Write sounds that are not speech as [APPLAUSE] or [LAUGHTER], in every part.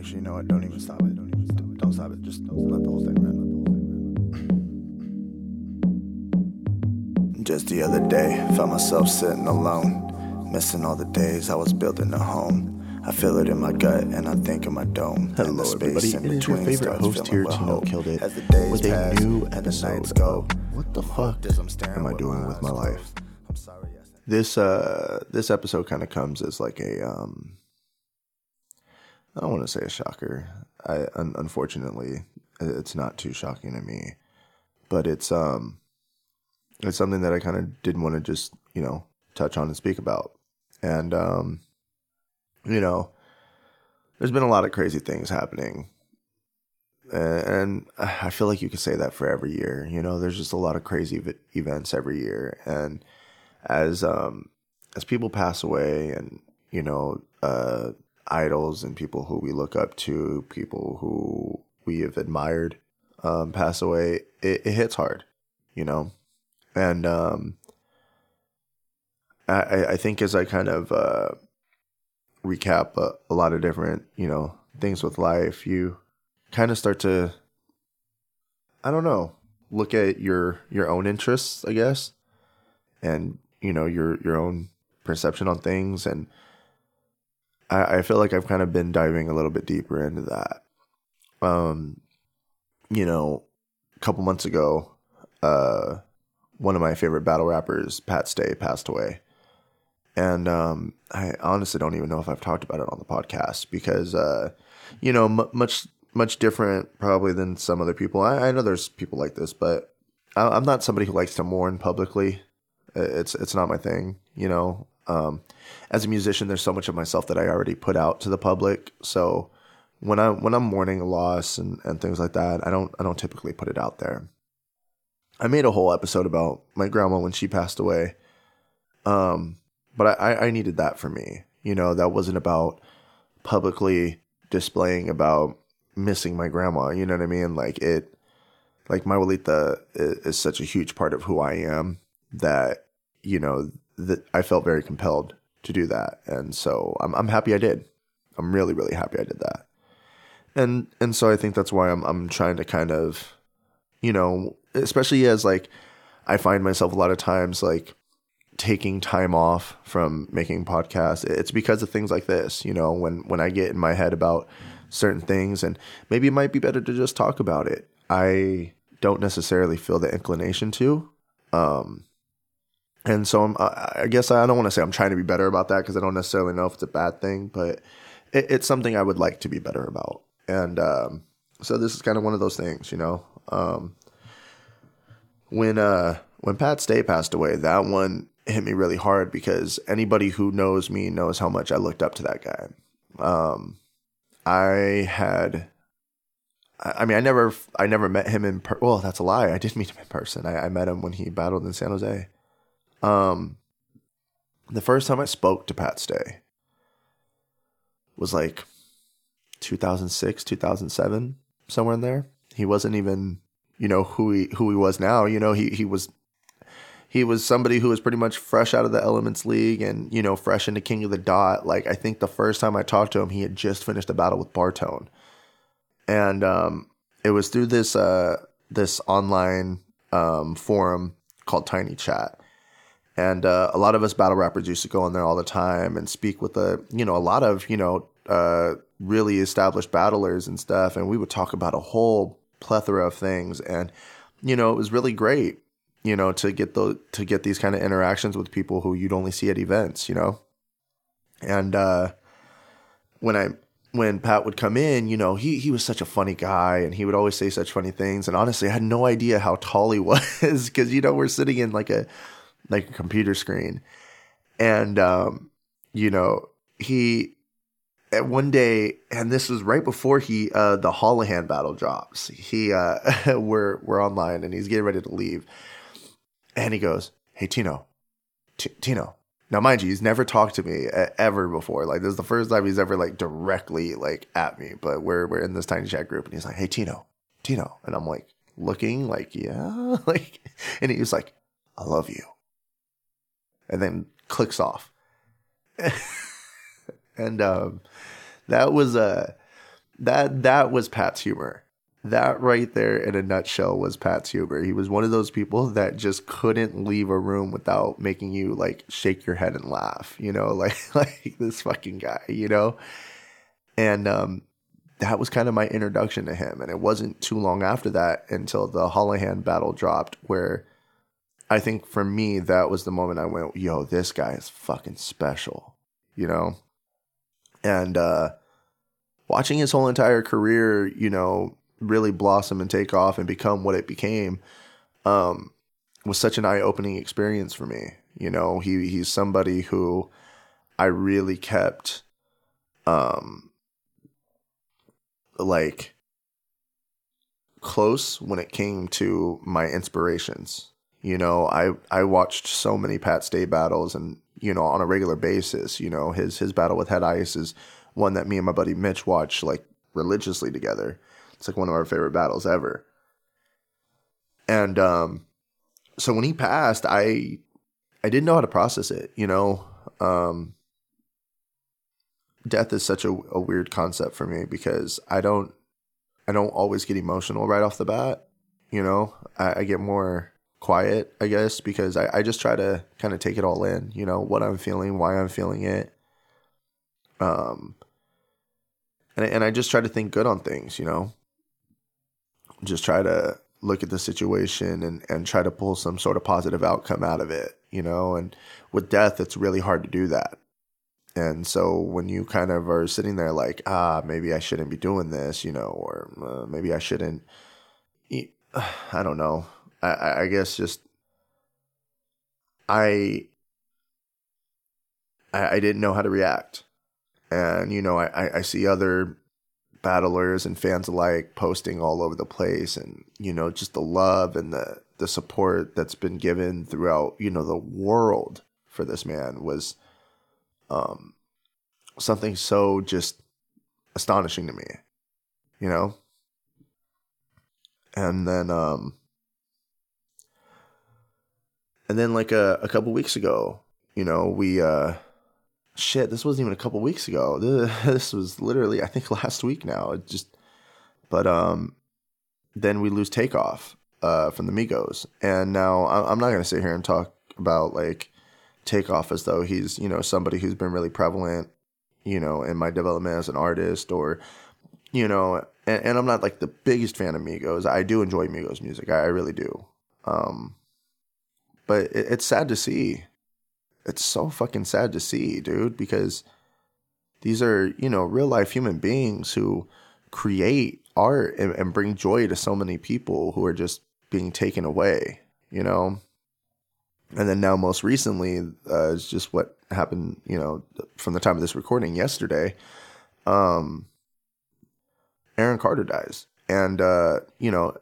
Actually, you know what? Don't even stop it. Don't even stop it. Don't stop it. Just let the whole thing run. Just the other day, found myself sitting alone, missing all the days I was building a home. I feel it in my gut and I think in my dome. Hello, everybody. space in It is your favorite host here, Tino. Killed It, As the days with a new and the episode nights go. What the fuck I'm staring am I doing with my life? I'm sorry, yes. This uh this episode kind of comes as like a um I don't want to say a shocker. I un- unfortunately it's not too shocking to me, but it's um it's something that I kind of didn't want to just you know touch on and speak about, and um you know there's been a lot of crazy things happening. And I feel like you could say that for every year. You know, there's just a lot of crazy ev- events every year, and as um as people pass away and you know uh idols and people who we look up to people who we have admired um pass away it, it hits hard you know? And um I, I- think as I kind of uh recap a, a lot of different you know things with life you kind of start to I don't know look at your your own interests I guess and you know your your own perception on things and I, I feel like I've kind of been diving a little bit deeper into that. Um you know, a couple months ago, uh one of my favorite battle rappers, Pat Stay, passed away. And um I honestly don't even know if I've talked about it on the podcast because uh you know, m- much much different probably than some other people. I, I know there's people like this, but I, I'm not somebody who likes to mourn publicly it's it's not my thing you know um as a musician there's so much of myself that i already put out to the public. So when i when i'm mourning a loss and and things like that i don't i don't typically put it out there. I made a whole episode about my grandma when she passed away. Um but i i needed that for me. You know that wasn't about publicly displaying about missing my grandma. You know what i mean? Like it like my Walita is, is such a huge part of who I am that you know that I felt very compelled to do that, and so I'm I'm happy I did. I'm really really happy I did that, and and so I think that's why I'm I'm trying to kind of, you know, especially as like I find myself a lot of times like taking time off from making podcasts. It's because of things like this you know when when i get in my head about certain things and maybe it might be better to just talk about it. I don't necessarily feel the inclination to um and so I'm, I guess I don't want to say I'm trying to be better about that because I don't necessarily know if it's a bad thing, but it, it's something I would like to be better about. And um, so this is kind of one of those things, you know. Um, when uh, when Pat Stay passed away, that one hit me really hard because anybody who knows me knows how much I looked up to that guy. Um, I had I I mean, I never, I never met him in. Per- well, that's a lie. I did meet him in person. I, I met him when he battled in San Jose. Um, the first time I spoke to Pat Stay was like 2006, 2007, somewhere in there. He wasn't even, you know, who he who he was now. You know, he he was he was somebody who was pretty much fresh out of the Elements League and you know fresh into King of the Dot. Like I think the first time I talked to him, he had just finished a battle with Bartone and um, it was through this uh, this online um, forum called Tiny Chat, and uh, a lot of us battle rappers used to go in there all the time and speak with a you know a lot of you know uh, really established battlers and stuff, and we would talk about a whole plethora of things, and you know it was really great, you know, to get the to get these kind of interactions with people who you'd only see at events, you know, and uh, when I when Pat would come in, you know, he he was such a funny guy and he would always say such funny things. And honestly, I had no idea how tall he [LAUGHS] was because you know we're sitting in like a like a computer screen, and um, you know he at one day, and this was right before he uh, the Hollahan battle drops. He uh, [LAUGHS] we're we're online and he's getting ready to leave, and he goes, "Hey Tino, T- Tino." Now, mind you, he's never talked to me ever before. Like, this is the first time he's ever like directly like at me. But we're we're in this tiny chat group, and he's like, "Hey, Tino, Tino," and I'm like looking like, "Yeah," [LAUGHS] like, and he was like, "I love you," and then clicks off. [LAUGHS] and um, that was uh, that that was Pat's humor. That right there in a nutshell was Pat's humor. He was one of those people that just couldn't leave a room without making you like shake your head and laugh, you know, [LAUGHS] like like this fucking guy, you know? And um that was kind of my introduction to him. And it wasn't too long after that until the Holohan battle dropped, where I think for me, that was the moment I went, yo, this guy is fucking special, you know? And uh, watching his whole entire career, you know, really blossom and take off and become what it became um, was such an eye opening experience for me. You know, he he's somebody who I really kept um like close when it came to my inspirations. You know, I I watched so many Pat Stay battles and you know on a regular basis. You know, his his battle with Head Ice is one that me and my buddy Mitch watch like religiously together. It's like one of our favorite battles ever. And um so when he passed, I I didn't know how to process it, you know. Um death is such a, a weird concept for me because I don't I don't always get emotional right off the bat. You know, I, I get more quiet, I guess, because I, I just try to kind of take it all in, you know, what I'm feeling, why I'm feeling it. Um and and I just try to think good on things, you know. Just try to look at the situation and, and try to pull some sort of positive outcome out of it, you know, and with death it's really hard to do that and so when you kind of are sitting there like, ah, maybe I shouldn't be doing this, you know, or uh, maybe I shouldn't, eat, [SIGHS] I don't know. I, I guess just I, I, I didn't know how to react, and you know, I, I see other battlers and fans alike posting all over the place, and you know, just the love and the the support that's been given throughout, you know, the world for this man was um, something so just astonishing to me, you know? And then, um, and then like a, a couple weeks ago, you know, we, uh, shit, this wasn't even a couple weeks ago. [LAUGHS] This was literally, I think [LAUGHS] last week now. It just, but, um, then we lose takeoff, uh, from the Migos. And now I'm not going to sit here and talk about like, Takeoff as though he's you know somebody who's been really prevalent you know in my development as an artist or you know and, and i'm not like the biggest fan of migos i do enjoy migos music i, I really do um but it, it's sad to see. It's so fucking sad to see dude because these are you know real life human beings who create art and, and bring joy to so many people who are just being taken away you know? And then now most recently uh, just what happened you know from the time of this recording yesterday um aaron carter dies. And uh you know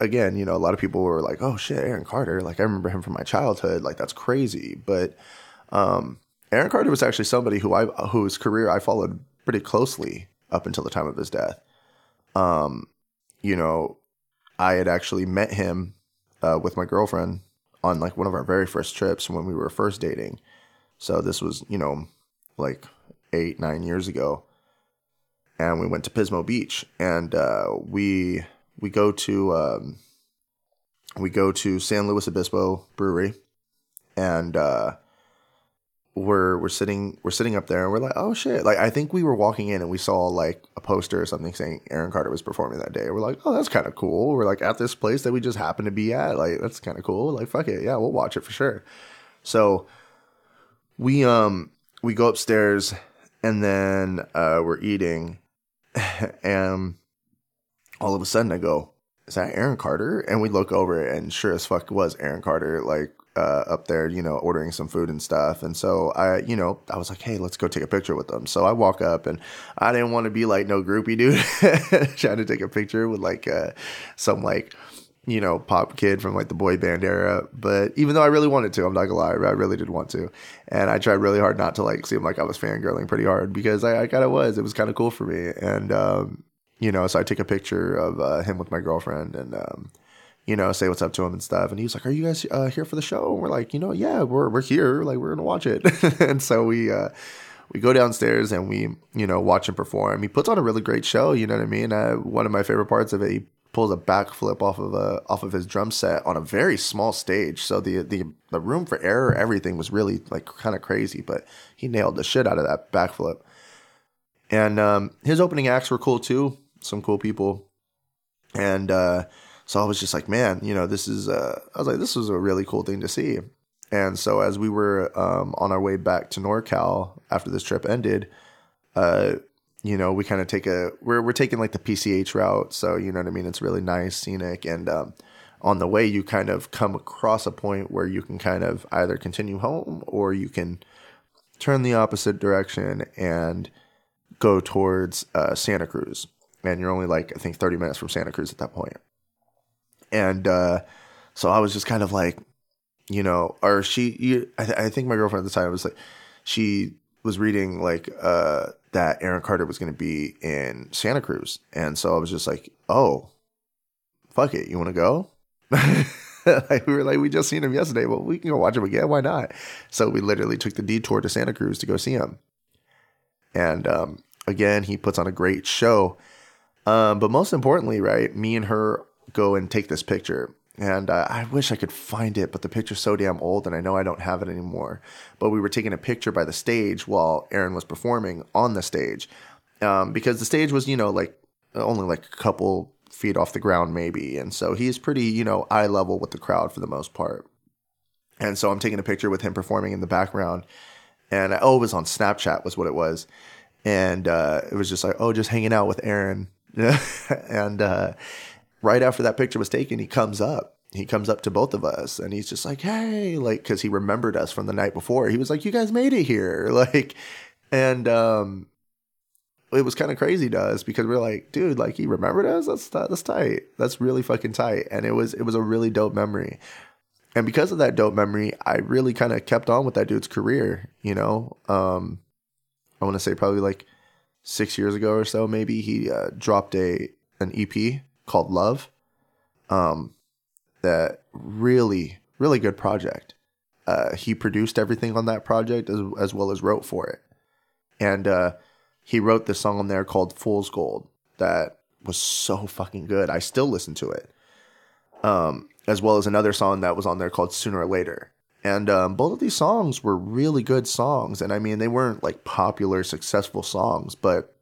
again you know a lot of people were like oh shit aaron carter like i remember him from my childhood like that's crazy but um aaron carter was actually somebody who i whose career i followed pretty closely up until the time of his death um you know i had actually met him uh, with my girlfriend on like one of our very first trips when we were first dating. So this was, you know, like eight, nine years ago. And we went to Pismo Beach and uh, we we go to um, we go to San Luis Obispo Brewery and uh, we're we're sitting we're sitting up there and we're like, oh shit! Like I think we were walking in and we saw like a poster or something saying Aaron Carter was performing that day. We're like, oh, that's kind of cool. We're like at this place that we just happened to be at. Like that's kind of cool. Like fuck it, yeah, we'll watch it for sure. So we um we go upstairs and then uh, we're eating, [LAUGHS] and all of a sudden I go, is that Aaron Carter? And we look over and sure as fuck was Aaron Carter. Like uh, up there, you know, ordering some food and stuff. And so I, you know, I was like, hey, let's go take a picture with them. So I walk up and I didn't want to be like no groupie dude [LAUGHS] trying to take a picture with like uh, some like, you know, pop kid from like the boy band era. But even though I really wanted to, I'm not gonna lie, I really did want to. And I tried really hard not to like seem like I was fangirling pretty hard because I, I kind of was. It was kind of cool for me. And, um, you know, so I took a picture of uh, him with my girlfriend and, um, you know, say what's up to him and stuff. And he was like, "Are you guys uh, here for the show?" And we're like, "You know, yeah, we're we're here. Like, we're gonna watch it." [LAUGHS] and so we uh, we go downstairs and we, you know, watch him perform. He puts on a really great show. You know what I mean? Uh, one of my favorite parts of it, he pulls a backflip off of a off of his drum set on a very small stage. So the the the room for error, everything was really like kind of crazy, but he nailed the shit out of that backflip. And um, his opening acts were cool too. Some cool people, and uh, so I was just like, man, you know, this is. Uh, I was like, this was a really cool thing to see. And so as we were um, on our way back to NorCal after this trip ended, uh, you know, we kind of take a we're we're taking like the PCH route, so you know what I mean. It's really nice, scenic, and um, on the way you kind of come across a point where you can kind of either continue home or you can turn the opposite direction and go towards uh, Santa Cruz, and you're only like I think 30 minutes from Santa Cruz at that point. And uh, so I was just kind of like, you know, or she, you, I, th- I think my girlfriend at the time was like, she was reading like uh, that Aaron Carter was going to be in Santa Cruz, and so I was just like, oh, fuck it, you want to go? [LAUGHS] like we were like, we just seen him yesterday, but we can go watch him again. Why not? So we literally took the detour to Santa Cruz to go see him, and um, again, he puts on a great show. Um, but most importantly, right, me and her go and take this picture. And uh, I wish I could find it, but the picture's so damn old, and I know I don't have it anymore. But we were taking a picture by the stage while Aaron was performing on the stage, um, because the stage was, you know, like only like a couple feet off the ground, maybe, and so he's pretty, you know, eye level with the crowd for the most part. And so I'm taking a picture with him performing in the background, and oh, it was on Snapchat, was what it was, and uh, it was just like, oh, just hanging out with Aaron, [LAUGHS] and. Uh, right after that picture was taken, he comes up. He comes up to both of us and he's just like, hey, like, cause he remembered us from the night before. He was like, you guys made it here. [LAUGHS] Like, and, um, it was kind of crazy to us because we are like, dude, like he remembered us. That's that's tight. That's really fucking tight. And it was it was a really dope memory. And because of that dope memory, I really kind of kept on with that dude's career. You know, um, I want to say probably like six years ago or so, maybe he uh, dropped a an EP called Love. Um, that really, really good project. Uh, he produced everything on that project as, as well as wrote for it. And uh, he wrote this song on there called Fool's Gold that was so fucking good. I still listen to it. Um, as well as another song that was on there called Sooner or Later. And um, both of these songs were really good songs. And I mean, they weren't like popular, successful songs, but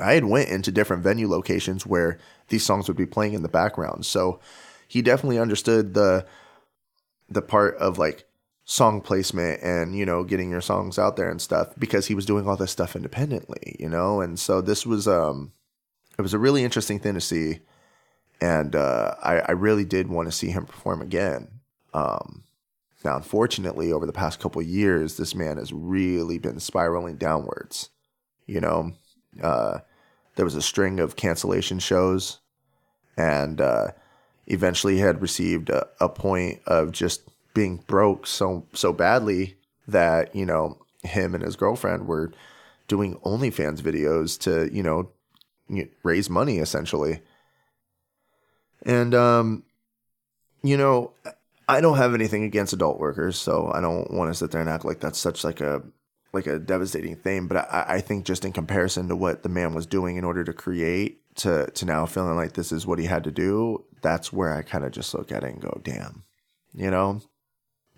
I had went into different venue locations where these songs would be playing in the background. So he definitely understood the the part of like song placement and you know getting your songs out there and stuff because he was doing all this stuff independently, you know. And so this was um it was a really interesting thing to see, and uh, I, I really did want to see him perform again. Um, now, unfortunately, over the past couple years, this man has really been spiraling downwards. You know, uh, there was a string of cancellation shows, and uh, eventually had received a, a, point of just being broke so so badly that you know him and his girlfriend were doing OnlyFans videos to you know raise money essentially. And um, you know, I don't have anything against adult workers, so I don't want to sit there and act like that's such like a like a devastating thing. But I, I think just in comparison to what the man was doing in order to create to to now feeling like this is what he had to do, that's where I kind of just look at it and go, damn, you know,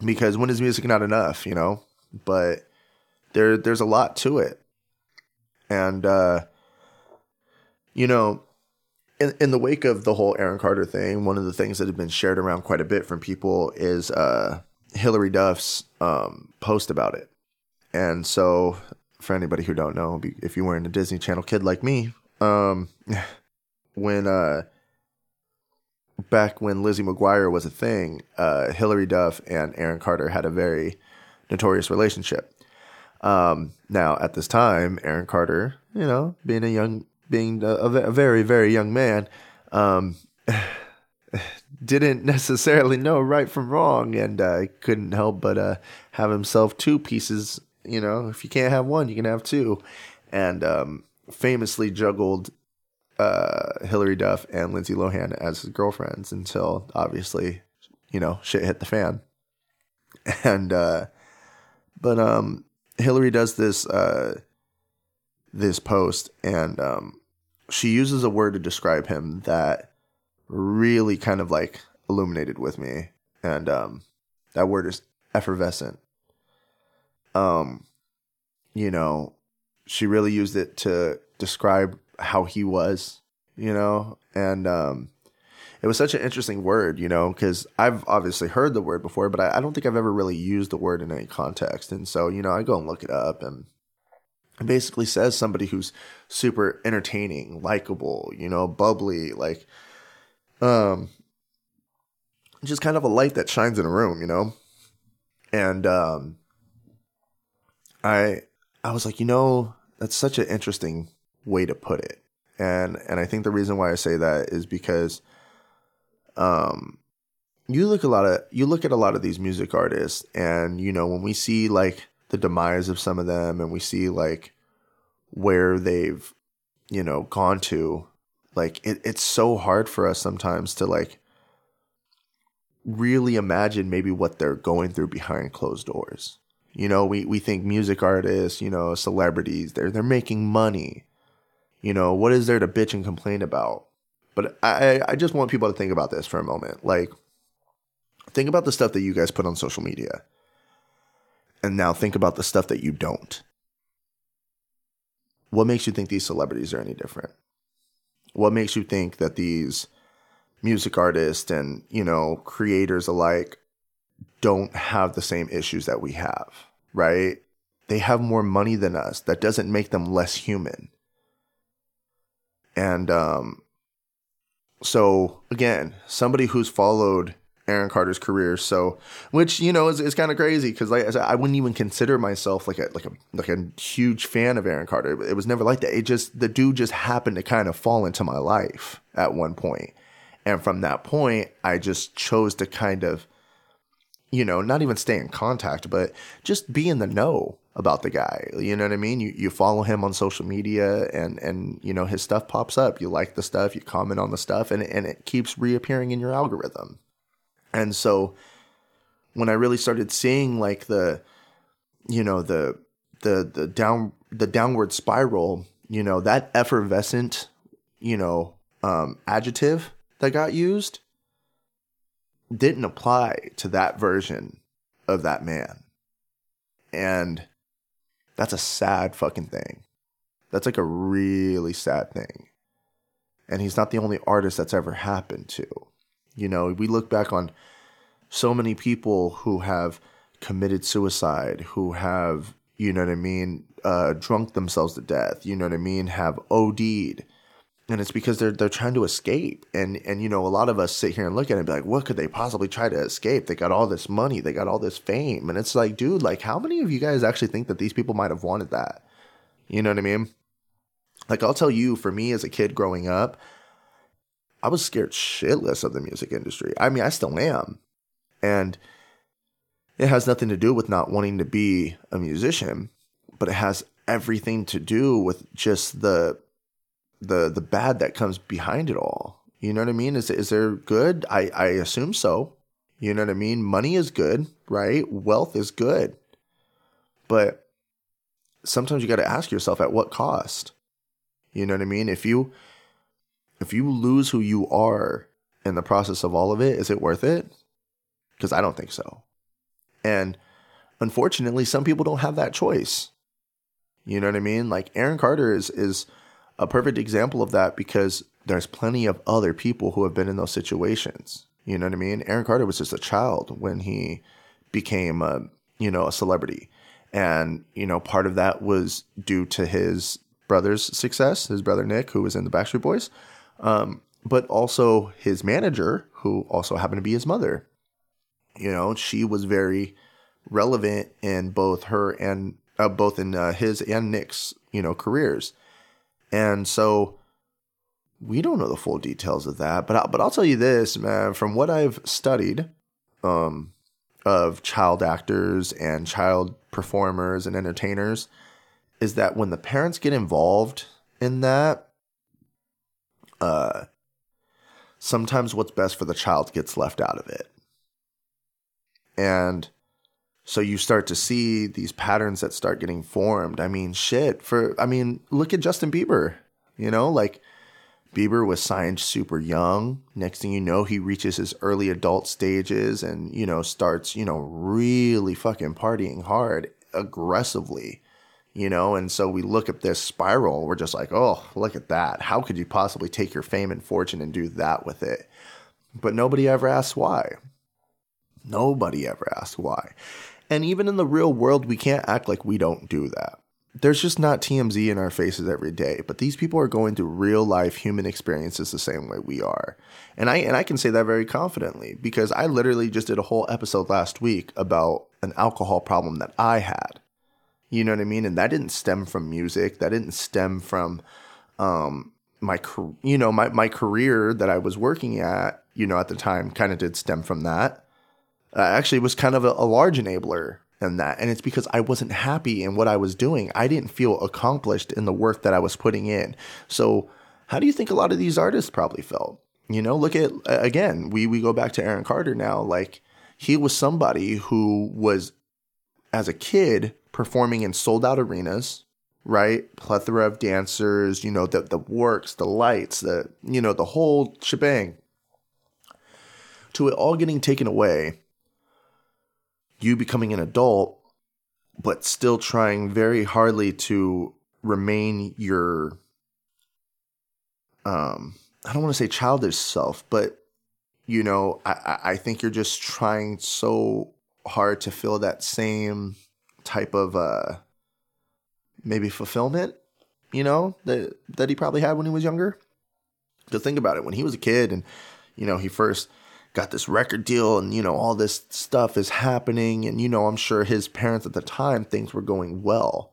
because when is music not enough, you know? But there there's a lot to it, and uh, you know. In, in the wake of the whole Aaron Carter thing, one of the things that had been shared around quite a bit from people is uh, Hilary Duff's um, post about it and so, for anybody who don't know, if you weren't a Disney Channel kid like me, um, [LAUGHS] when uh, back when Lizzie McGuire was a thing, uh, Hilary Duff and Aaron Carter had a very notorious relationship. Um, now, at this time, Aaron Carter, you know, being a young, being a, a very, very young man, um, [SIGHS] didn't necessarily know right from wrong and uh, couldn't help but uh, have himself two pieces you know, if you can't have one, you can have two. And um, famously juggled uh, Hilary Duff and Lindsay Lohan as his girlfriends until obviously, you know, shit hit the fan. [LAUGHS] And, uh, but, um, Hilary does this uh, this post, and um, she uses a word to describe him that really kind of like illuminated with me, and um, that word is effervescent. Um, you know, she really used it to describe how he was, you know, and um, it was such an interesting word, you know, because I've obviously heard the word before, but I, I, don't think I've ever really used the word in any context. And so, you know, I go and look it up and it basically says somebody who's super entertaining, likable, you know, bubbly, like, um, just kind of a light that shines in a room, you know? And, um, I, I was like, you know, that's such an interesting way to put it. And, and I think the reason why I say that is because, um, you look a lot of you look at a lot of these music artists and you know when we see like the demise of some of them and we see like where they've you know gone to like it, it's so hard for us sometimes to like really imagine maybe what they're going through behind closed doors you know we, we think music artists you know celebrities they're they're making money you know what is there to bitch and complain about but I, I just want people to think about this for a moment. Like, think about the stuff that you guys put on social media. And now think about the stuff that you don't. What makes you think these celebrities are any different? What makes you think that these music artists and, you know, creators alike don't have the same issues that we have, right? They have more money than us. That doesn't make them less human. And um so again, somebody who's followed Aaron Carter's career, so which you know is, is kind of crazy because like I, wouldn't even consider myself like a like a like a huge fan of Aaron Carter. It was never like that. It just the dude just happened to kind of fall into my life at one point, and from that point, I just chose to kind of, you know, not even stay in contact, but just be in the know about the guy. You know what I mean? You you follow him on social media and and you know his stuff pops up. You like the stuff, you comment on the stuff and and it keeps reappearing in your algorithm. And so when I really started seeing like the you know the the the down the downward spiral, you know, that effervescent, you know, um adjective that got used didn't apply to that version of that man. And that's a sad fucking thing. That's like a really sad thing. And he's not the only artist that's ever happened to. You know, we look back on so many people who have committed suicide, who have, you know what I mean, uh, drunk themselves to death, you know what I mean, have OD'd, and it's because they're they're trying to escape. And and you know a lot of us sit here and look at it and be like what could they possibly try to escape? They got all this money. They got all this fame. And it's like dude like how many of you guys actually think that these people might have wanted that? You know what i mean? Like i'll tell you for me as a kid growing up i was scared shitless of the music industry i mean i still am and it has nothing to do with not wanting to be a musician but it has everything to do with just the the the bad that comes behind it all. You know what I mean? Is is there good? I I assume so. You know what I mean? Money is good, right? Wealth is good. But sometimes you got to ask yourself at what cost? You know what I mean? If you if you lose who you are in the process of all of it, is it worth it? Cuz I don't think so. And unfortunately, some people don't have that choice. You know what I mean? Like Aaron Carter is is a perfect example of that because there's plenty of other people who have been in those situations. You know what I mean? Aaron Carter was just a child when he became a, you know, a celebrity. And, you know, part of that was due to his brother's success, his brother Nick, who was in the Backstreet Boys, um, but also his manager, who also happened to be his mother. You know, she was very relevant in both her and uh, both in uh, his and Nick's, you know, careers. And so we don't know the full details of that, but I, but I'll tell you this, man, from what I've studied um, of child actors and child performers and entertainers is that when the parents get involved in that uh sometimes what's best for the child gets left out of it. And So you start to see these patterns that start getting formed. I mean, shit. For I mean, look at Justin Bieber. You know, like Bieber was signed super young. Next thing you know, he reaches his early adult stages and, you know, starts, you know, really fucking partying hard aggressively, you know? And so we look at this spiral. We're just like, oh, look at that. How could you possibly take your fame and fortune and do that with it? But nobody ever asks why. Nobody ever asks why. And even in the real world, we can't act like we don't do that there's just not TMZ in our faces every day, but these people are going through real life human experiences the same way we are. And I and I can say that very confidently because I literally just did a whole episode last week about an alcohol problem that I had. You know what I mean? And that didn't stem from music. That didn't stem from um my you know my my career that I was working at, you know, at the time kind of did stem from that. Uh, actually, was kind of a, a large enabler in that. And it's because I wasn't happy in what I was doing. I didn't feel accomplished in the work that I was putting in. So, how do you think a lot of these artists probably felt? You know, look at again, we we go back to Aaron Carter now, like he was somebody who was as a kid performing in sold out arenas, right? Plethora of dancers, you know, the the works, the lights, the you know, the whole shebang. To it all getting taken away you becoming an adult, but still trying very hardly to remain your um I don't want to say childish self, but you know, I, I think you're just trying so hard to feel that same type of uh maybe fulfillment, you know, that that he probably had when he was younger. To think about it, when he was a kid and you know, he first got this record deal and you know all this stuff is happening and you know I'm sure his parents at the time things were going well.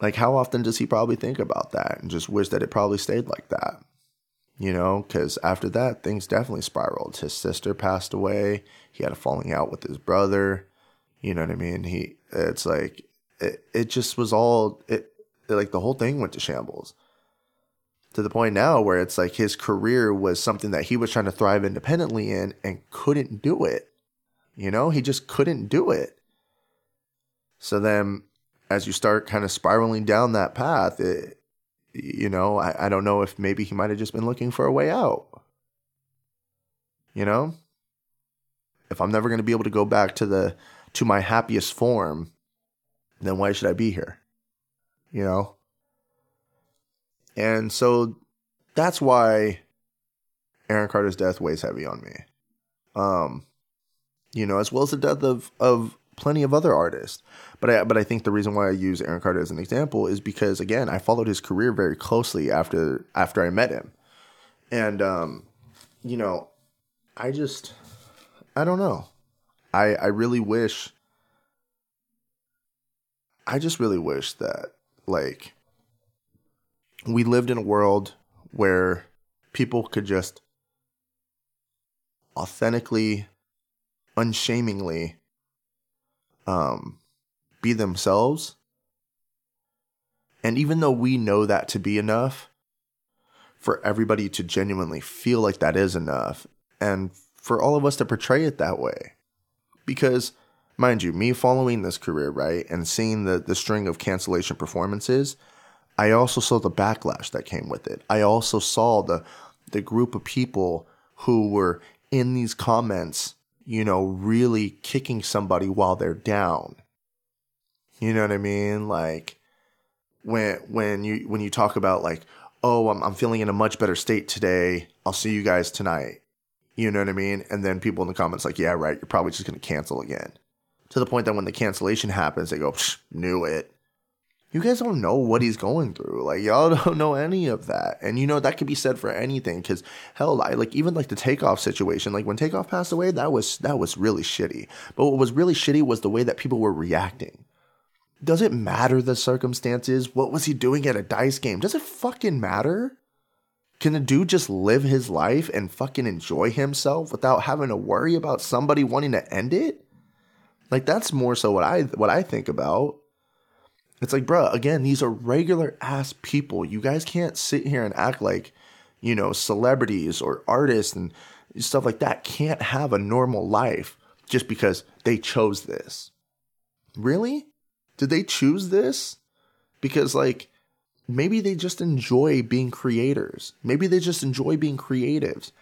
Like how often does he probably think about that and just wish that it probably stayed like that? You know, cuz after that things definitely spiraled. His sister passed away. He had a falling out with his brother. You know what I mean? He it's like it, it just was all it like the whole thing went to shambles to the point now where it's like his career was something that he was trying to thrive independently in and couldn't do it. You know, he just couldn't do it. So then, as you start kind of spiraling down that path, it, you know, I, I don't know if maybe he might have just been looking for a way out. You know, if I'm never going to be able to go back to the to my happiest form, then why should I be here? You know, and so that's why Aaron Carter's death weighs heavy on me. Um, you know, as well as the death of of plenty of other artists. But I but I think the reason why I use Aaron Carter as an example is because again, I followed his career very closely after after I met him. And um, you know, I just I don't know. I I really wish I just really wish that like we lived in a world where people could just authentically, unshamingly um, be themselves. And even though we know that to be enough, for everybody to genuinely feel like that is enough, and for all of us to portray it that way. Because, mind you, me following this career, right, and seeing the, the string of cancellation performances, I also saw the backlash that came with it. I also saw the the group of people who were in these comments, you know, really kicking somebody while they're down. You know what I mean? Like when when you when you talk about like, oh, I'm I'm feeling in a much better state today. I'll see you guys tonight. You know what I mean? And then people in the comments like, yeah, right, you're probably just gonna cancel again. To the point that when the cancellation happens, they go, knew it you guys don't know what he's going through. Like y'all [LAUGHS] don't know any of that. And you know that could be said for anything cuz hell I like even like the takeoff situation, like when takeoff passed away, that was that was really shitty. But what was really shitty was the way that people were reacting. Does it matter the circumstances? What was he doing at a dice game? Does it fucking matter? Can the dude just live his life and fucking enjoy himself without having to worry about somebody wanting to end it? Like that's more so what I what I think about. It's like, bro, again, these are regular ass people. You guys can't sit here and act like, you know, celebrities or artists and stuff like that can't have a normal life. just because they chose this. Really? Did they choose this? Because, like, maybe they just enjoy being creators. Maybe they just enjoy being creatives.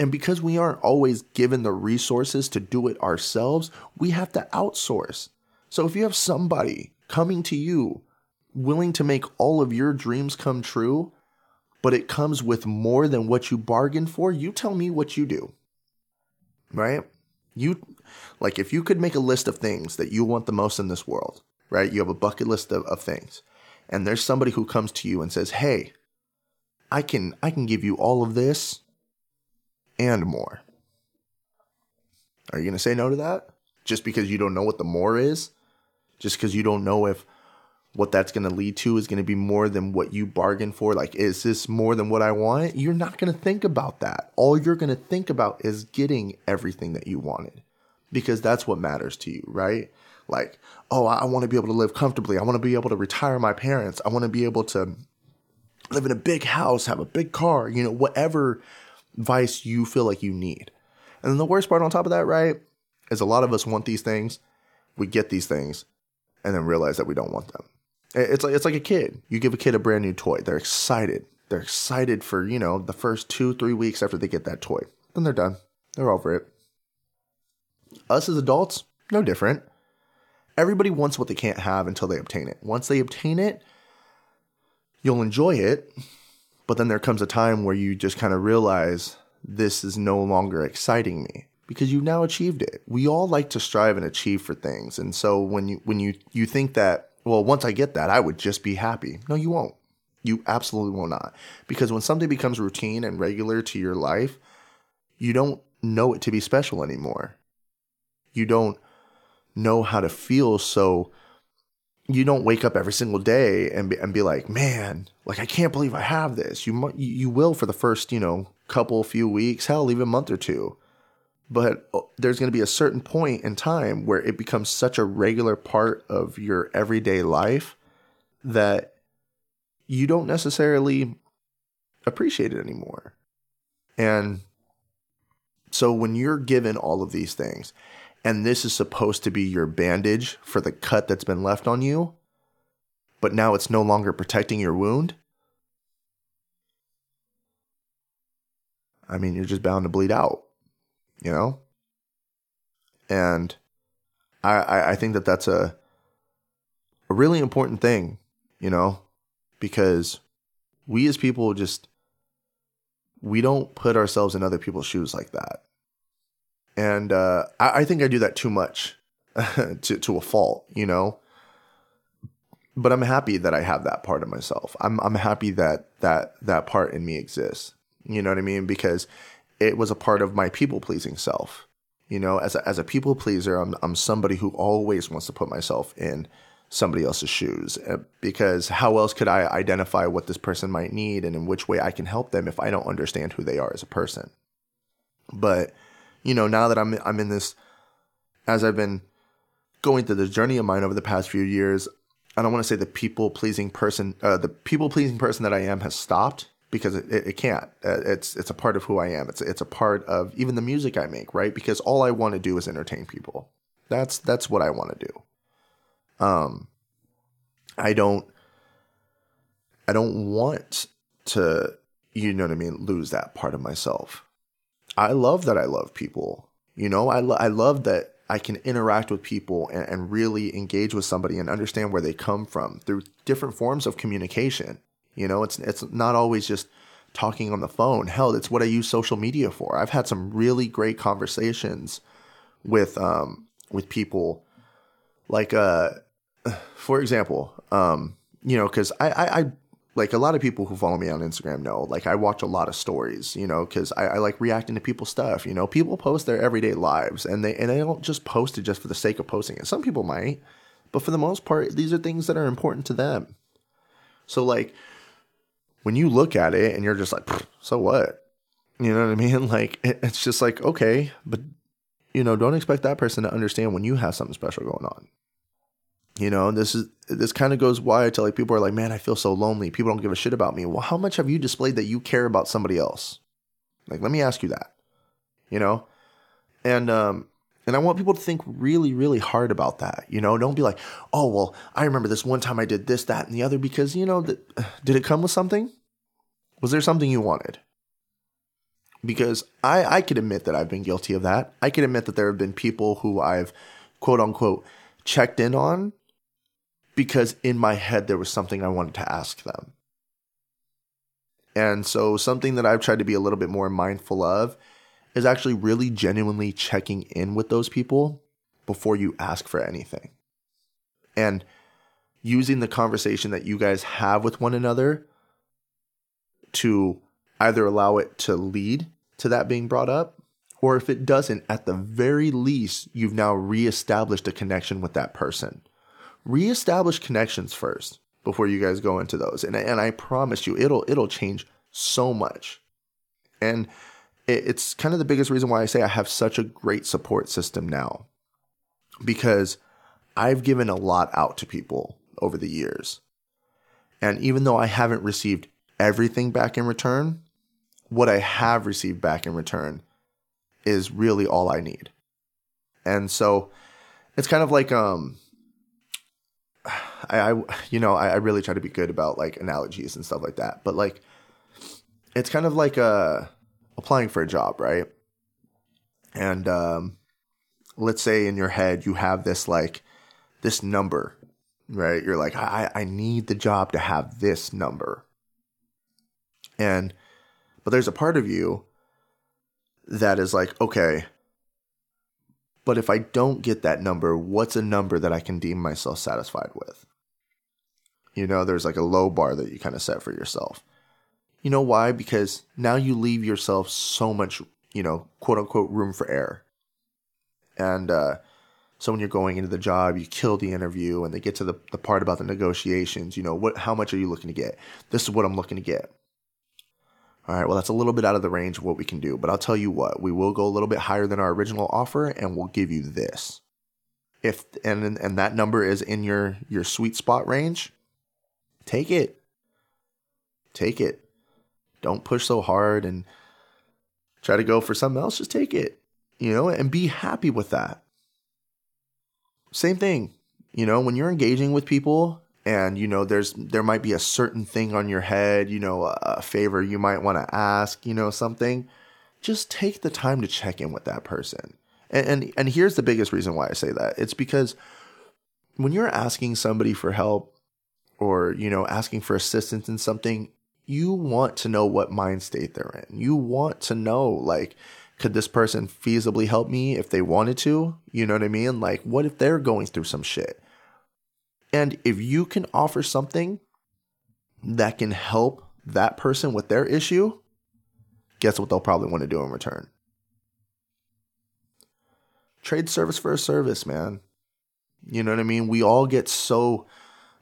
And because we aren't always given the resources to do it ourselves, we have to outsource. So if you have somebody coming to you willing to make all of your dreams come true, but it comes with more than what you bargained for, you tell me what you do. Right? You like if you could make a list of things that you want the most in this world, right? You have a bucket list of, of things. And there's somebody who comes to you and says, Hey, I can I can give you all of this and more. Are you gonna say no to that? Just because you don't know what the more is? Just because you don't know if what that's going to lead to is going to be more than what you bargained for. Like, is this more than what I want? You're not going to think about that. All you're going to think about is getting everything that you wanted because that's what matters to you, right? Like, oh, I want to be able to live comfortably. I want to be able to retire my parents. I want to be able to live in a big house, have a big car, you know, whatever vice you feel like you need. And then the worst part on top of that, right, is a lot of us want these things. We get these things and then realize that we don't want them. It's like it's like a kid. You give a kid a brand new toy. They're excited. They're excited for, you know, the first 2 3 weeks after they get that toy. Then they're done. They're over it. Us as adults, no different. Everybody wants what they can't have until they obtain it. Once they obtain it, you'll enjoy it, but then there comes a time where you just kind of realize this is no longer exciting me because you've now achieved it. We all like to strive and achieve for things. And so when you when you you think that well, once I get that, I would just be happy. No, you won't. You absolutely will not. Because when something becomes routine and regular to your life, you don't know it to be special anymore. You don't know how to feel. So you don't wake up every single day and be, and be like, man, like I can't believe I have this. You you will for the first you know couple few weeks, hell, even month or two. But uh, there's going to be a certain point in time where it becomes such a regular part of your everyday life that you don't necessarily appreciate it anymore. And so when you're given all of these things, and this is supposed to be your bandage for the cut that's been left on you, but now it's no longer protecting your wound. I mean, you're just bound to bleed out, you know? And I, I think that that's a, a really important thing, you know, because we as people just, we don't put ourselves in other people's shoes like that and uh, I, I, think I do that too much [LAUGHS] to to a fault, you know. But I'm happy that I have that part of myself. I'm I'm happy that that that part in me exists. You know what I mean? Because it was a part of my people pleasing self. You know, as a, as a people pleaser, I'm I'm somebody who always wants to put myself in somebody else's shoes uh, because how else could I identify what this person might need and in which way I can help them if I don't understand who they are as a person. But you know, now that I'm I'm in this as I've been going through this journey of mine over the past few years, I don't want to say the people pleasing person, uh, the people pleasing person that I am has stopped because it, it, it can't. Uh, it's it's a part of who I am. It's it's a part of even the music I make, right? Because all I want to do is entertain people. That's that's what I want to do. Um, I don't I don't want to, you know what I mean, lose that part of myself. I love that I love people. You know, I, lo- I love that I can interact with people and, and really engage with somebody and understand where they come from through different forms of communication. You know, it's it's not always just talking on the phone. Hell, it's what I use social media for. I've had some really great conversations with um with people like uh [SIGHS] for example, um, you know, because I, I, I like a lot of people who follow me on Instagram know, like I watch a lot of stories, you know, because I, I, like reacting to people's stuff. You know, people post their everyday lives, and they and they don't just post it just for the sake of posting it. Some people might, but for the most part, these are things that are important to them. So like, when you look at it and you're just like, so what? You know what I mean? [LAUGHS] Like it's just like okay, but you know, don't expect that person to understand when you have something special going on. You know, this is this kind of goes why I tell like people are like, man, I feel so lonely. People don't give a shit about me. Well, how much have you displayed that you care about somebody else? Like, let me ask you that. You know, and um, And I want people to think really, really hard about that. You know, don't be like, oh, well, I remember this one time I did this, that, and the other because, you know, [SIGHS] did it come with something? Was there something you wanted? Because I, I could admit that I've been guilty of that. I can admit that there have been people who I've quote unquote checked in on because in my head there was something I wanted to ask them. And so, something that I've tried to be a little bit more mindful of is actually really genuinely checking in with those people before you ask for anything. And using the conversation that you guys have with one another to either allow it to lead to that being brought up, or if it doesn't, at the very least, you've now reestablished a connection with that person. Reestablish connections first before you guys go into those. And, and I promise you, it'll it'll change so much. And it's kind of the biggest reason why I say I have such a great support system now because I've given a lot out to people over the years. And even though I haven't received everything back in return, what I have received back in return is really all I need. And so it's kind of like um I, I you know, I, I really try to be good about like analogies and stuff like that. But like it's kind of like uh applying for a job, right? And um, let's say in your head you have this like this number, right? You're like, I, I need the job to have this number. And but there's a part of you that is like, okay, but if I don't get that number, what's a number that I can deem myself satisfied with? You know, there's like a low bar that you kind of set for yourself. You know why? Because now you leave yourself so much, you know, quote unquote room for error. And uh, so when you're going into the job, you kill the interview and they get to the, the part about the negotiations, you know, what how much are you looking to get? This is what I'm looking to get. All right, well, that's a little bit out of the range of what we can do, but I'll tell you what, we will go a little bit higher than our original offer and we'll give you this. If and and that number is in your your sweet spot range, take it. Take it. Don't push so hard and try to go for something else. Just take it, you know, and be happy with that. Same thing, you know, when you're engaging with people and you know there's there might be a certain thing on your head, you know, a favor you might want to ask, you know, something, just take the time to check in with that person. And, and and here's the biggest reason why I say that. It's because when you're asking somebody for help or you know asking for assistance in something you want to know what mind state they're in. You want to know, like, could this person feasibly help me if they wanted to? You know what I mean? Like, what if they're going through some shit? And if you can offer something that can help that person with their issue, guess what they'll probably want to do in return? Trade service for a service, man. You know what I mean? We all get so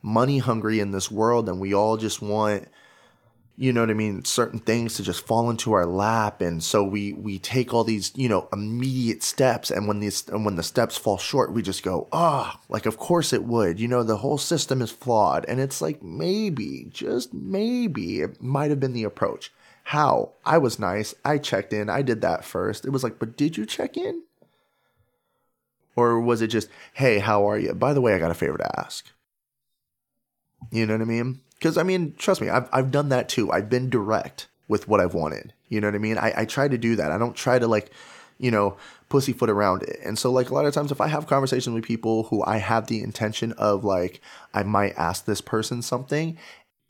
money hungry in this world and we all just want you know what I mean, certain things to just fall into our lap. And so we, we take all these, you know, immediate steps. And when these, and when the steps fall short, we just go, ah, oh, like, of course it would. You know, the whole system is flawed. And it's like, maybe, just maybe it might have been the approach. How? I was nice. I checked in. I did that first. It was like, but did you check in? Or was it just, hey, how are you? By the way, I got a favor to ask. You know what I mean? Because I mean, trust me, I've I've done that too. I've been direct with what I've wanted. You know what I mean? I, I try to do that. I don't try to like, you know, pussyfoot around it. And so like a lot of times if I have conversations with people who I have the intention of like I might ask this person something,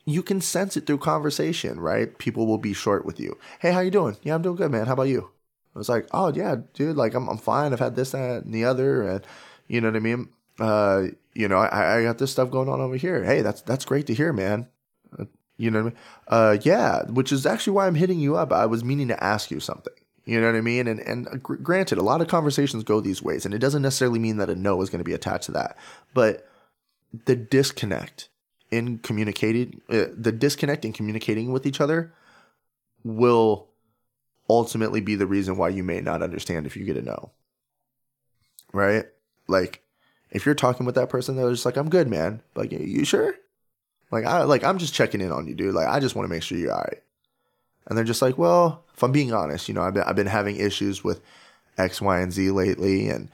you can sense it through conversation, right? People will be short with you. Hey, how you doing? Yeah, I'm doing good, man. How about you? I was like, oh yeah, dude, like I'm I'm fine. I've had this, that, and the other, and you know what I mean. Uh, you know, I, I got this stuff going on over here. Hey, that's that's great to hear, man. You know what I mean? Uh, yeah, which is actually why I'm hitting you up. I was meaning to ask you something. You know what I mean? And and granted, a lot of conversations go these ways, and it doesn't necessarily mean that a no is going to be attached to that. But the disconnect in communicating, uh, the disconnect in communicating with each other, will ultimately be the reason why you may not understand if you get a no. Right? Like if you're talking with that person, they're just like, I'm good, man. Like, you sure? Like, I like I'm just checking in on you, dude. Like, I just want to make sure you're all right. And they're just like, well, if I'm being honest, you know, I've been I've been having issues with X, Y, and Z lately. And,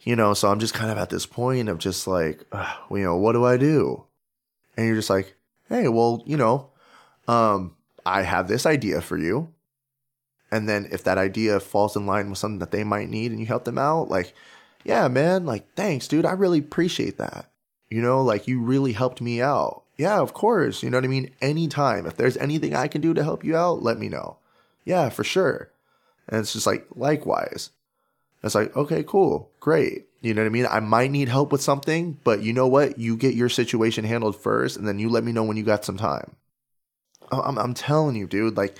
you know, so I'm just kind of at this point of just like, you know, what do I do? And you're just like, hey, well, you know, um, I have this idea for you. And then if that idea falls in line with something that they might need and you help them out, like, yeah, man, like, thanks, dude. I really appreciate that. You know, like you really helped me out. Yeah, of course. You know what I mean? Anytime. If there's anything I can do to help you out, let me know. Yeah, for sure. And it's just like, likewise. It's like, okay, cool, great. You know what I mean? I might need help with something, but you know what? You get your situation handled first, and then you let me know when you got some time. I'm, I'm telling you, dude, like,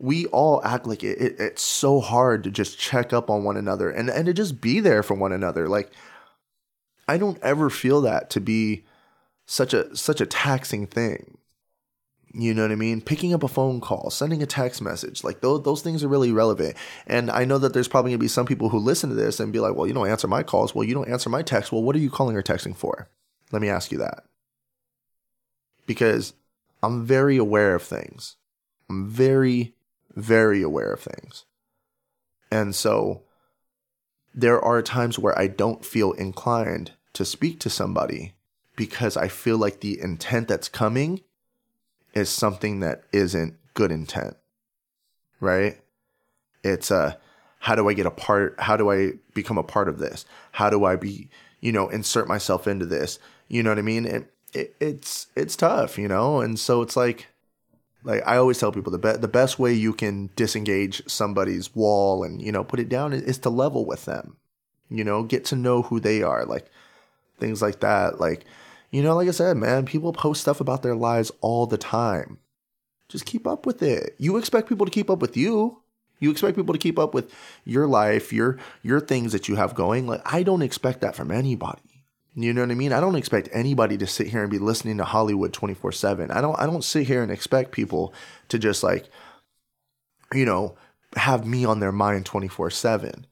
we all act like it, it, it's so hard to just check up on one another and, and to just be there for one another. Like, I don't ever feel that to be such a such a taxing thing. You know what I mean? Picking up a phone call, sending a text message, like those those things are really relevant. And I know that there's probably gonna be some people who listen to this and be like, "Well, you don't answer my calls. Well, you don't answer my texts. Well, what are you calling or texting for?" Let me ask you that. Because I'm very aware of things. I'm very very aware of things. And so there are times where I don't feel inclined to speak to somebody because I feel like the intent that's coming is something that isn't good intent. Right? It's a how do I get a part how do I become a part of this? How do I be, you know, insert myself into this? You know what I mean? And it, it's it's tough, you know? And so it's like like I always tell people the be- the best way you can disengage somebody's wall and you know put it down is, is to level with them. You know, get to know who they are, like things like that. Like, you know, like I said, man, people post stuff about their lives all the time. Just keep up with it. You expect people to keep up with you. You expect people to keep up with your life, your your things that you have going. Like I don't expect that from anybody. You know what I mean? I don't expect anybody to sit here and be listening to Hollywood 24/7. I don't I don't sit here and expect people to just like you know, have me on their mind 24/7.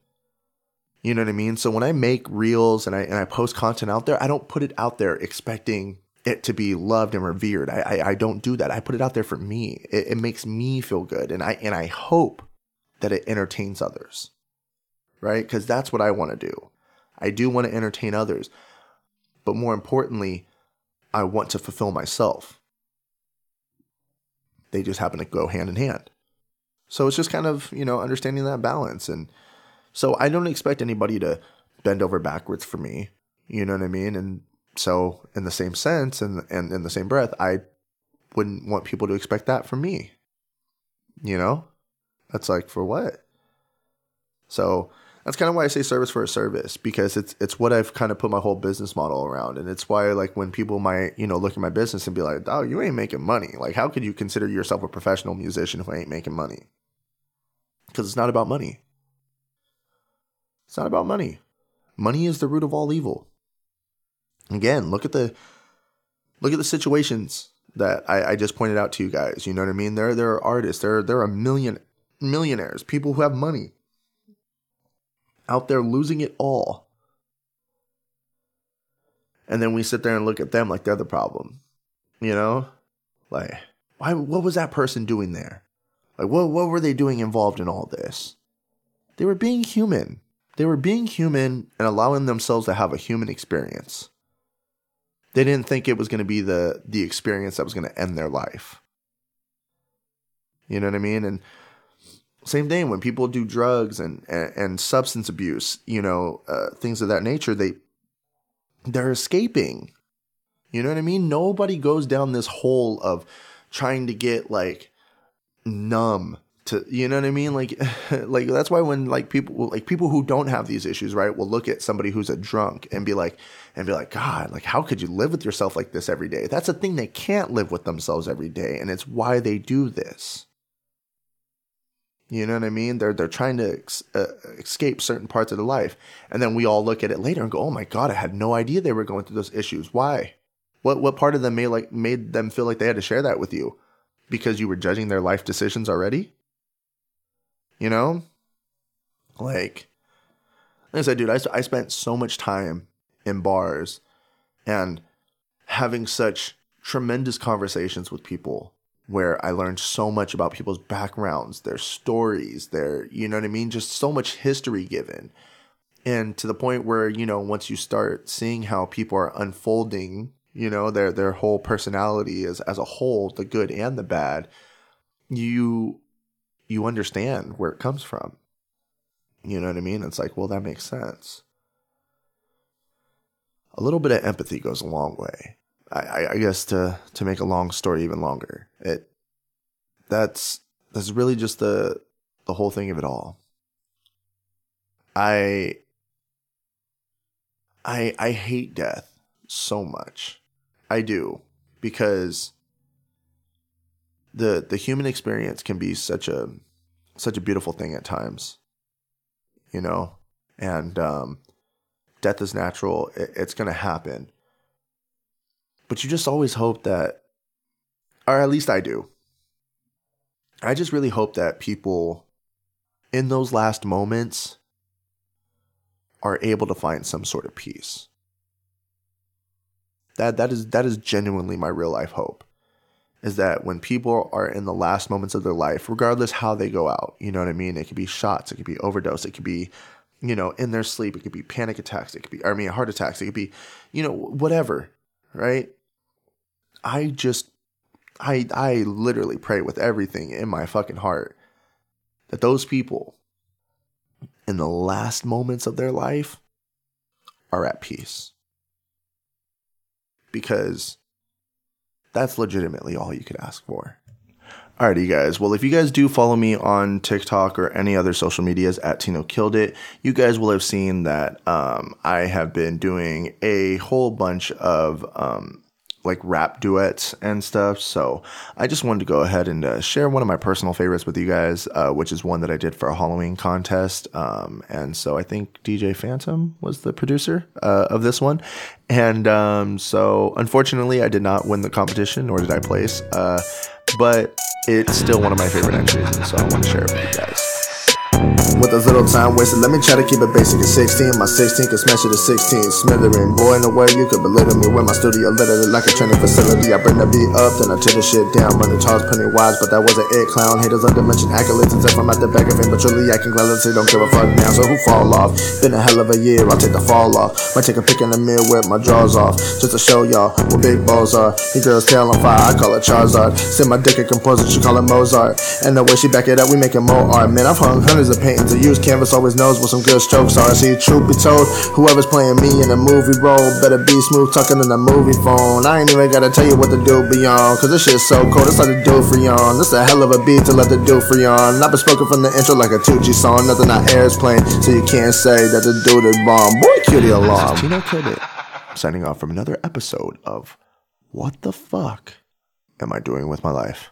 You know what I mean? So when I make reels and I and I post content out there, I don't put it out there expecting it to be loved and revered. I I, I don't do that. I put it out there for me. It, it makes me feel good, and I and I hope that it entertains others, right? Because that's what I want to do. I do want to entertain others, but more importantly, I want to fulfill myself. They just happen to go hand in hand. So it's just kind of, you know, understanding that balance. And so I don't expect anybody to bend over backwards for me. You know what I mean? And so in the same sense and, and in the same breath, I wouldn't want people to expect that from me. You know? That's like for what? So that's kind of why I say service for a service because it's it's what I've kind of put my whole business model around, and it's why like when people might you know look at my business and be like, "Oh, you ain't making money. Like, how could you consider yourself a professional musician if ain't making money?" Because it's not about money. It's not about money. Money is the root of all evil. Again, look at the look at the situations that I, I just pointed out to you guys. You know what I mean? There there are artists. There there are a million millionaires, people who have money out there losing it all. And then we sit there and look at them like they're the problem. You know? Like, why what was that person doing there? Like what what were they doing involved in all this? They were being human. They were being human and allowing themselves to have a human experience. They didn't think it was going to be the the experience that was going to end their life. You know what I mean? And same thing when people do drugs and and, and substance abuse, you know, uh, things of that nature. They they're escaping. You know what I mean? Nobody goes down this hole of trying to get like numb to you know what I mean? Like [LAUGHS] like that's why when like people like people who don't have these issues, right, will look at somebody who's a drunk and be like and be like, God, like how could you live with yourself like this every day? That's a thing they can't live with themselves every day, and it's why they do this. You know what I mean? They're they're trying to ex- uh, escape certain parts of their life, and then we all look at it later and go, "Oh my god, I had no idea they were going through those issues. Why? What what part of them made like made them feel like they had to share that with you because you were judging their life decisions already? You know, like, like I said, dude, I I spent so much time in bars and having such tremendous conversations with people where I learned so much about people's backgrounds, their stories, their, you know what I mean? Just so much history given. And to the point where, you know, once you start seeing how people are unfolding, you know, their their whole personality as as a whole, the good and the bad, you you understand where it comes from. You know what I mean? It's like, well, that makes sense. A little bit of empathy goes a long way. I, I guess to to make a long story even longer, it that's that's really just the the whole thing of it all. I I I hate death so much. I do because the the human experience can be such a such a beautiful thing at times. You know, and um death is natural. It, it's going to happen but you just always hope that, or at least I do. I just really hope that people in those last moments are able to find some sort of peace. That that is that is genuinely my real life hope. Is that when people are in the last moments of their life, regardless how they go out, you know what I mean? It could be shots, it could be overdose, it could be, you know, in their sleep, it could be panic attacks, it could be I mean heart attacks, it could be, you know, whatever, right? I just I I literally pray with everything in my fucking heart that those people in the last moments of their life are at peace. Because that's legitimately all you could ask for. Alrighty, guys. Well, if you guys do follow me on TikTok or any other social medias at Tino Killed It, you guys will have seen that um, I have been doing a whole bunch of um, like rap duets and stuff. So I just wanted to go ahead and uh, share one of my personal favorites with you guys, uh, which is one that I did for a Halloween contest. Um, and so I think DJ Phantom was the producer uh, of this one. And um, so unfortunately, I did not win the competition, nor did I place. Uh, but it's still one of my favorite entries, and so I want to share it with you guys. With as little time wasted, let me try to keep it basic at 16. My 16 can smash it at 16. Smithering, boy, in a way you could belittle me. When my studio literally like a training facility. I bring the beat up, then I tear the shit down. Run the charge Pennywise, but that wasn't it. Clown haters under mention accolades if I'm at the back of it. But truly I can gladly, don't give a fuck now. So who fall off? Been a hell of a year, I'll take the fall off. Might take a pic in the mirror with my jaws off. Just to show y'all what big balls are. He girl's tail on fire, I call it Charizard. Send my dick a composer, she call it Mozart. And the way she back it up, we making more art. Man, I've hung hundreds of paintings to use canvas always knows what some good strokes are. See, truth be told, whoever's playing me in a movie role better be smooth talking in a movie phone. I ain't even gotta tell you what to do beyond, cause this shit's so cold. It's like the do for. This a hell of a beat to let the do for. I've been spoken from the intro like a 2G song. Nothing I air is playing, so you can't say that the dude is bomb. Boy, cue the alarm. Tino killed it. Signing off from another episode of What the Fuck Am I Doing with My Life?